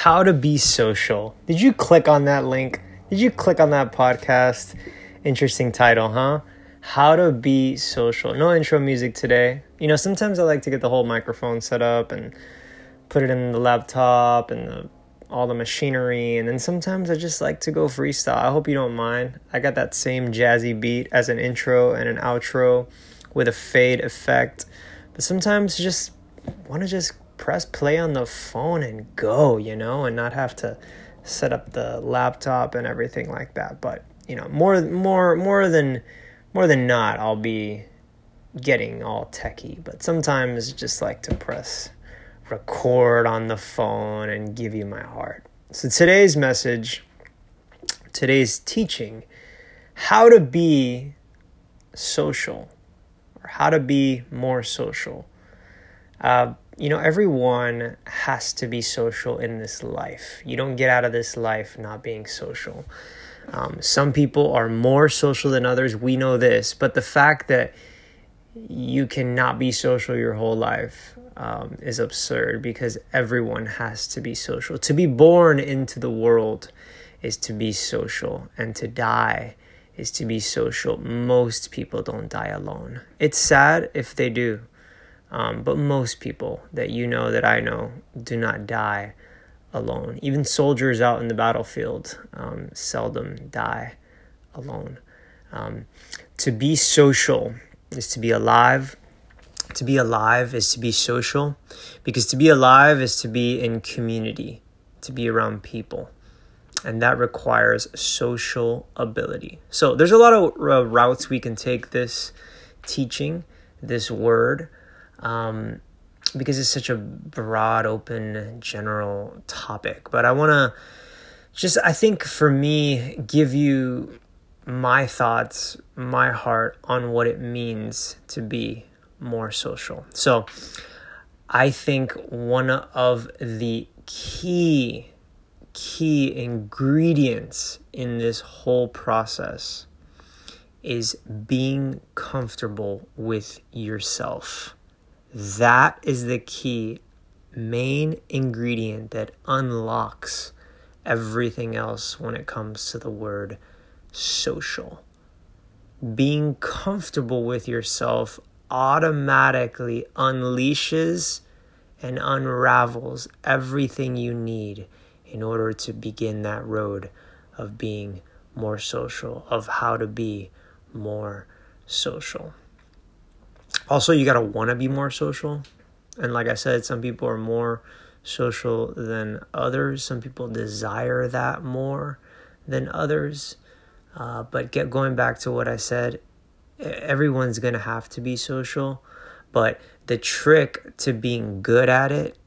How to Be Social. Did you click on that link? Did you click on that podcast? Interesting title, huh? How to Be Social. No intro music today. You know, sometimes I like to get the whole microphone set up and put it in the laptop and the, all the machinery, and then sometimes I just like to go freestyle. I hope you don't mind. I got that same jazzy beat as an intro and an outro with a fade effect, but sometimes just want to just press play on the phone and go, you know, and not have to set up the laptop and everything like that. But, you know, more more more than more than not, I'll be getting all techie, but sometimes just like to press record on the phone and give you my heart. So today's message, today's teaching, how to be social or how to be more social. Uh, you know, everyone has to be social in this life. You don't get out of this life not being social. Um, some people are more social than others. We know this. But the fact that you cannot be social your whole life um, is absurd because everyone has to be social. To be born into the world is to be social, and to die is to be social. Most people don't die alone. It's sad if they do. Um, but most people that you know, that I know, do not die alone. Even soldiers out in the battlefield um, seldom die alone. Um, to be social is to be alive. To be alive is to be social, because to be alive is to be in community, to be around people. And that requires social ability. So, there's a lot of uh, routes we can take this teaching, this word um, because it's such a broad, open, general topic. But I want to just, I think for me, give you my thoughts, my heart on what it means to be more social. So I think one of the key, key ingredients in this whole process is being comfortable with yourself. That is the key main ingredient that unlocks everything else when it comes to the word social. Being comfortable with yourself automatically unleashes and unravels everything you need in order to begin that road of being more social, of how to be more social. Also, you got to want to be more social. And like I said, some people are more social than others. Some people desire that more than others. Uh, but get going back to what I said, everyone's to have to be social. But the trick to being good at it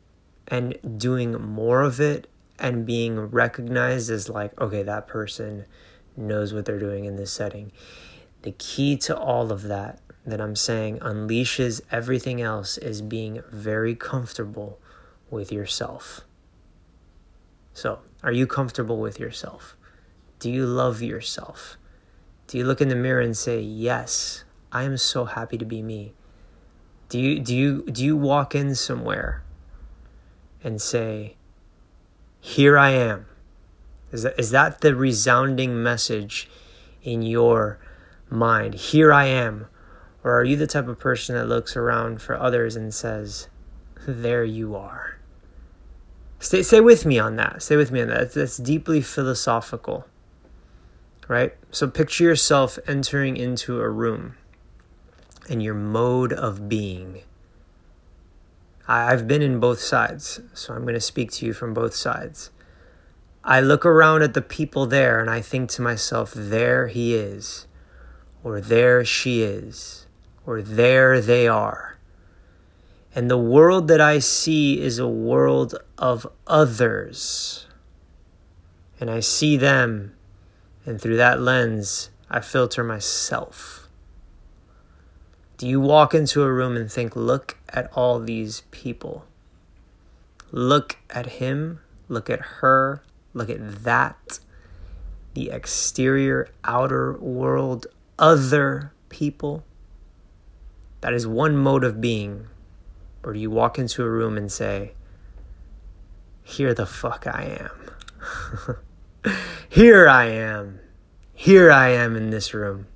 and doing more of it and being recognized as like, okay, that person knows what they're doing in this setting. The key to all of that that I'm saying unleashes everything else is being very comfortable with yourself. So, are you comfortable with yourself? Do you love yourself? Do you look in the mirror and say, "Yes, I am so happy to be me"? Do you do you do you walk in somewhere and say, "Here I am"? Is that is that the resounding message in your mind? Here I am or are you the type of person that looks around for others and says, There you are? Stay, stay with me on that. Stay with me on that. That's, that's deeply philosophical, right? So picture yourself entering into a room and your mode of being. I've been in both sides, so I'm going to speak to you from both sides. I look around at the people there and I think to myself, there he is, or there she is or there they are. And the world that I see is a world of others. And I see them, and through that lens, I filter myself. Do you walk into a room and think, look at all these people? Look at him, look at her, look at that. The exterior, outer world, other people. That is one mode of being. Or do you walk into a room and say, here the fuck I am. here I am. Here I am in this room.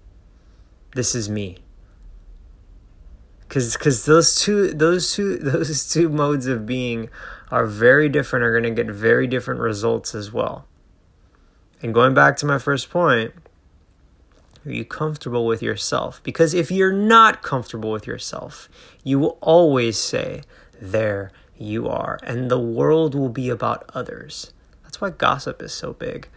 This is me. Cause, cause those two, those two, those two modes of being are very different. Are going to get very different results as well. And going back to my first point, are you comfortable with yourself? Because if you're not comfortable with yourself, you will always say, There you are. And the world will be about others. That's why gossip is so big.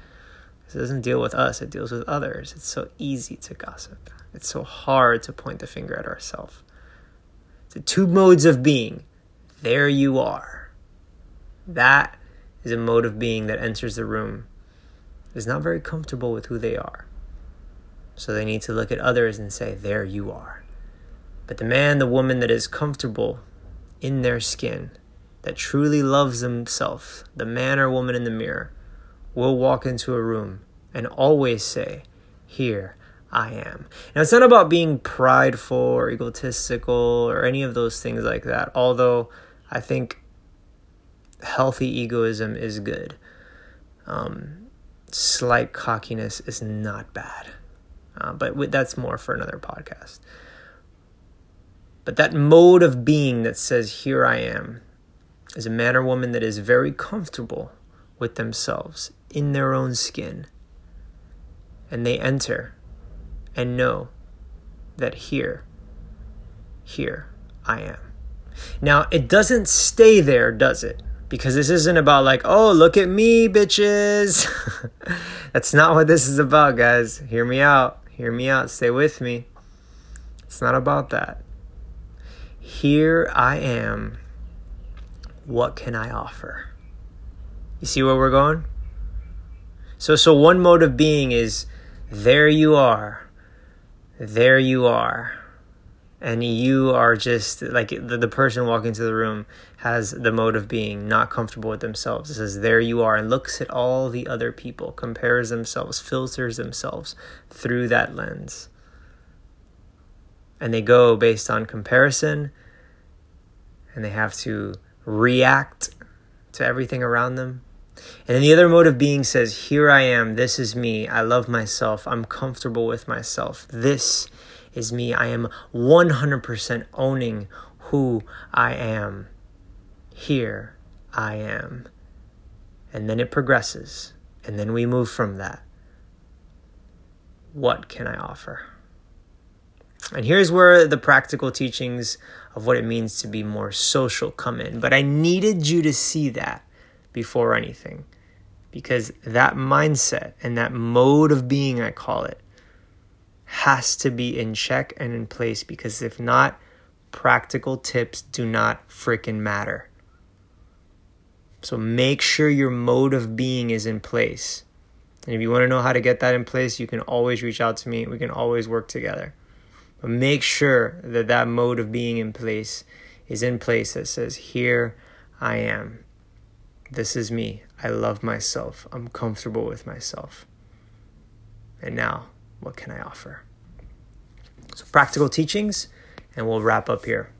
It doesn't deal with us, it deals with others. It's so easy to gossip, it's so hard to point the finger at ourselves. The two modes of being. There you are. That is a mode of being that enters the room, is not very comfortable with who they are. So they need to look at others and say, There you are. But the man, the woman that is comfortable in their skin, that truly loves themselves, the man or woman in the mirror, will walk into a room and always say, Here I am. Now, it's not about being prideful or egotistical or any of those things like that, although I think healthy egoism is good. Um, slight cockiness is not bad. Uh, but that's more for another podcast. But that mode of being that says, Here I am, is a man or woman that is very comfortable with themselves in their own skin. And they enter and know that here, here I am. Now, it doesn't stay there, does it? Because this isn't about, like, oh, look at me, bitches. That's not what this is about, guys. Hear me out. Hear me out. Stay with me. It's not about that. Here I am. What can I offer? You see where we're going? So so one mode of being is there you are. There you are. And you are just like the, the person walking into the room has the mode of being not comfortable with themselves. It says, There you are, and looks at all the other people, compares themselves, filters themselves through that lens. And they go based on comparison, and they have to react to everything around them. And then the other mode of being says, Here I am, this is me, I love myself, I'm comfortable with myself, this is me, I am 100% owning who I am here I am. And then it progresses, and then we move from that. What can I offer? And here's where the practical teachings of what it means to be more social come in. But I needed you to see that before anything because that mindset and that mode of being, I call it, has to be in check and in place because if not, practical tips do not freaking matter. So make sure your mode of being is in place. And if you want to know how to get that in place, you can always reach out to me. We can always work together. But make sure that that mode of being in place is in place that says, Here I am. This is me. I love myself. I'm comfortable with myself. And now, what can I offer? So, practical teachings, and we'll wrap up here.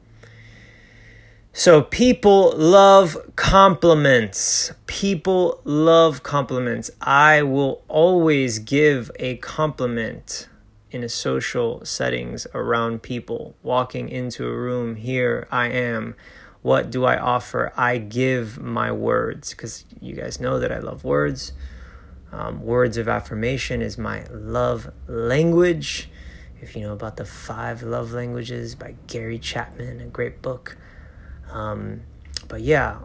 So people love compliments. People love compliments. I will always give a compliment in a social settings around people. Walking into a room, here I am. What do I offer? I give my words because you guys know that I love words. Um, words of affirmation is my love language. If you know about the five love languages by Gary Chapman, a great book. Um, but yeah,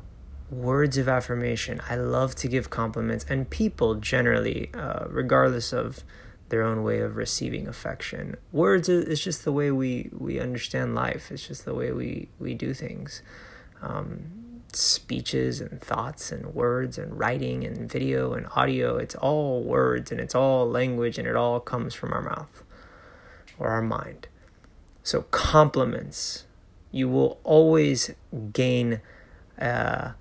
words of affirmation. I love to give compliments, and people generally, uh, regardless of their own way of receiving affection, words is just the way we we understand life. It's just the way we we do things. Um, speeches and thoughts and words and writing and video and audio. It's all words and it's all language and it all comes from our mouth or our mind. So compliments you will always gain uh,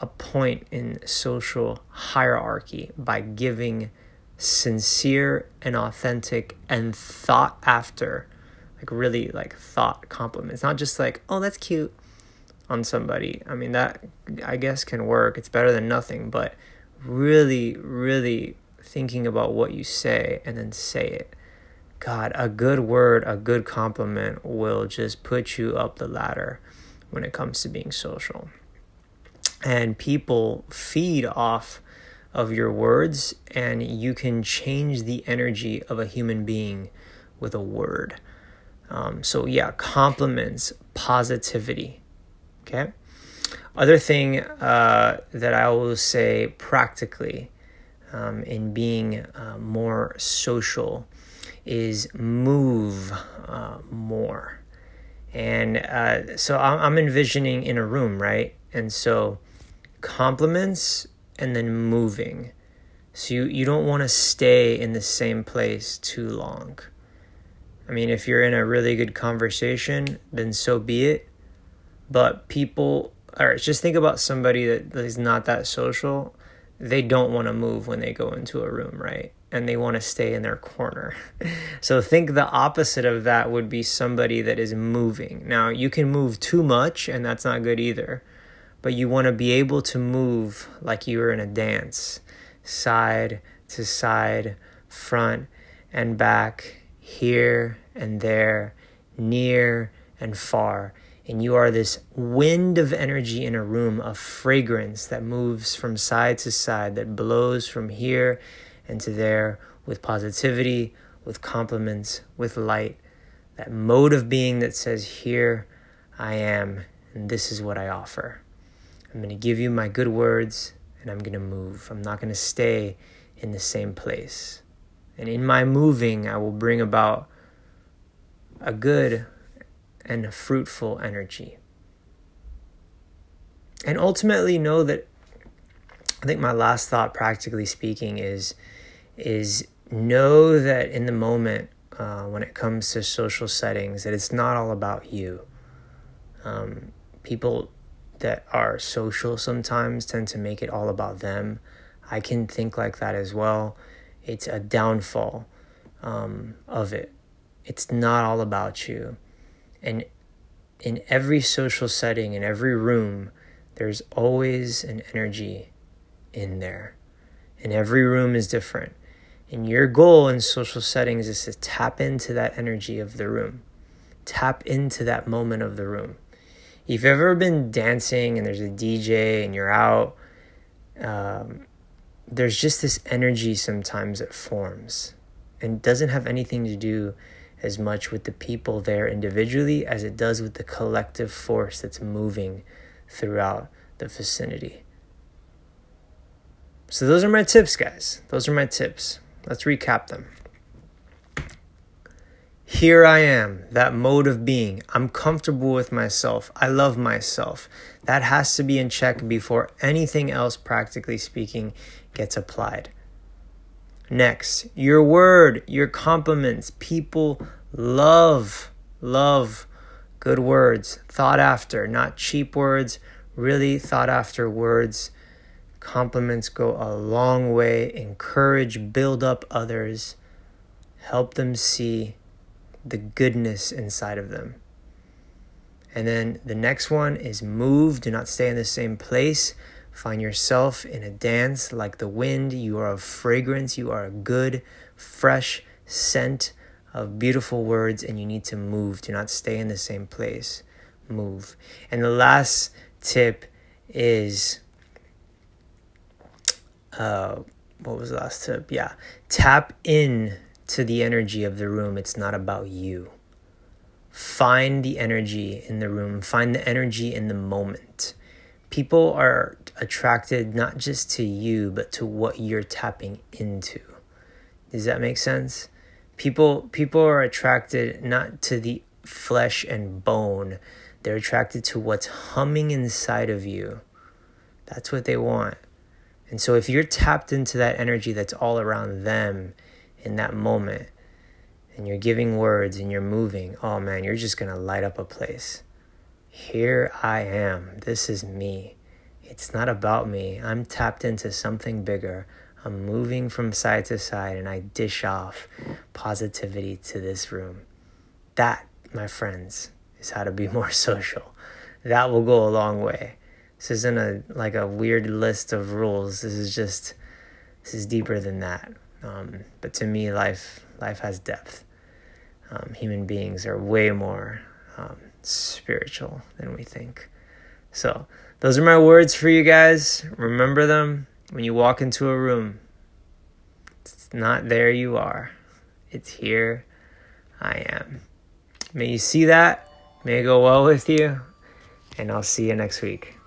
a point in social hierarchy by giving sincere and authentic and thought after like really like thought compliments not just like oh that's cute on somebody. I mean, that I guess can work. It's better than nothing, but really, really thinking about what you say and then say it. God, a good word, a good compliment will just put you up the ladder when it comes to being social. And people feed off of your words, and you can change the energy of a human being with a word. Um, so, yeah, compliments, positivity. Okay. Other thing uh, that I will say practically um, in being uh, more social is move uh, more. And uh, so I'm envisioning in a room, right? And so compliments and then moving. So you, you don't want to stay in the same place too long. I mean, if you're in a really good conversation, then so be it. But people, or just think about somebody that is not that social. They don't want to move when they go into a room, right? And they want to stay in their corner. so think the opposite of that would be somebody that is moving. Now, you can move too much, and that's not good either but you want to be able to move like you were in a dance, side to side, front and back, here and there, near and far. And you are this wind of energy in a room, of fragrance that moves from side to side, that blows from here and to there with positivity, with compliments, with light. That mode of being that says, Here I am, and this is what I offer. I'm going to give you my good words and I'm going to move. I'm not going to stay in the same place. And in my moving, I will bring about a good and fruitful energy. And ultimately know that I think my last thought practically speaking is is know that in the moment uh, when it comes to social settings that it's not all about you. Um, people that are social sometimes tend to make it all about them. I can think like that as well. It's a downfall um, of it. It's not all about you. And in every social setting, in every room, there's always an energy in there. And every room is different. And your goal in social settings is to tap into that energy of the room, tap into that moment of the room if you've ever been dancing and there's a DJ and you're out, um, there's just this energy sometimes that forms and doesn't have anything to do as much with the people there individually as it does with the collective force that's moving throughout the vicinity. So, those are my tips, guys. Those are my tips. Let's recap them. Here I am, that mode of being. I'm comfortable with myself. I love myself. That has to be in check before anything else, practically speaking, gets applied. Next, your word, your compliments. People love, love good words, thought after, not cheap words, really thought after words. Compliments go a long way. Encourage, build up others, help them see the goodness inside of them. And then the next one is move. Do not stay in the same place. Find yourself in a dance like the wind. You are a fragrance. You are a good, fresh scent of beautiful words, and you need to move. Do not stay in the same place. Move. And the last tip is uh, what was the last tip? Yeah. Tap in to the energy of the room. It's not about you. Find the energy in the room, find the energy in the moment. People are attracted not just to you, but to what you're tapping into. Does that make sense? People people are attracted not to the flesh and bone. They're attracted to what's humming inside of you. That's what they want. And so if you're tapped into that energy that's all around them, in that moment and you're giving words and you're moving, oh man, you're just going to light up a place. Here I am. This is me. It's not about me. I'm tapped into something bigger. I'm moving from side to side and I dish off positivity to this room. That, my friends, is how to be more social. that will go a long way. This isn't a like a weird list of rules. This is just this is deeper than that. Um, but to me, life life has depth. Um, human beings are way more um, spiritual than we think. So those are my words for you guys. Remember them when you walk into a room. It's not there you are. It's here I am. May you see that. May it go well with you. And I'll see you next week.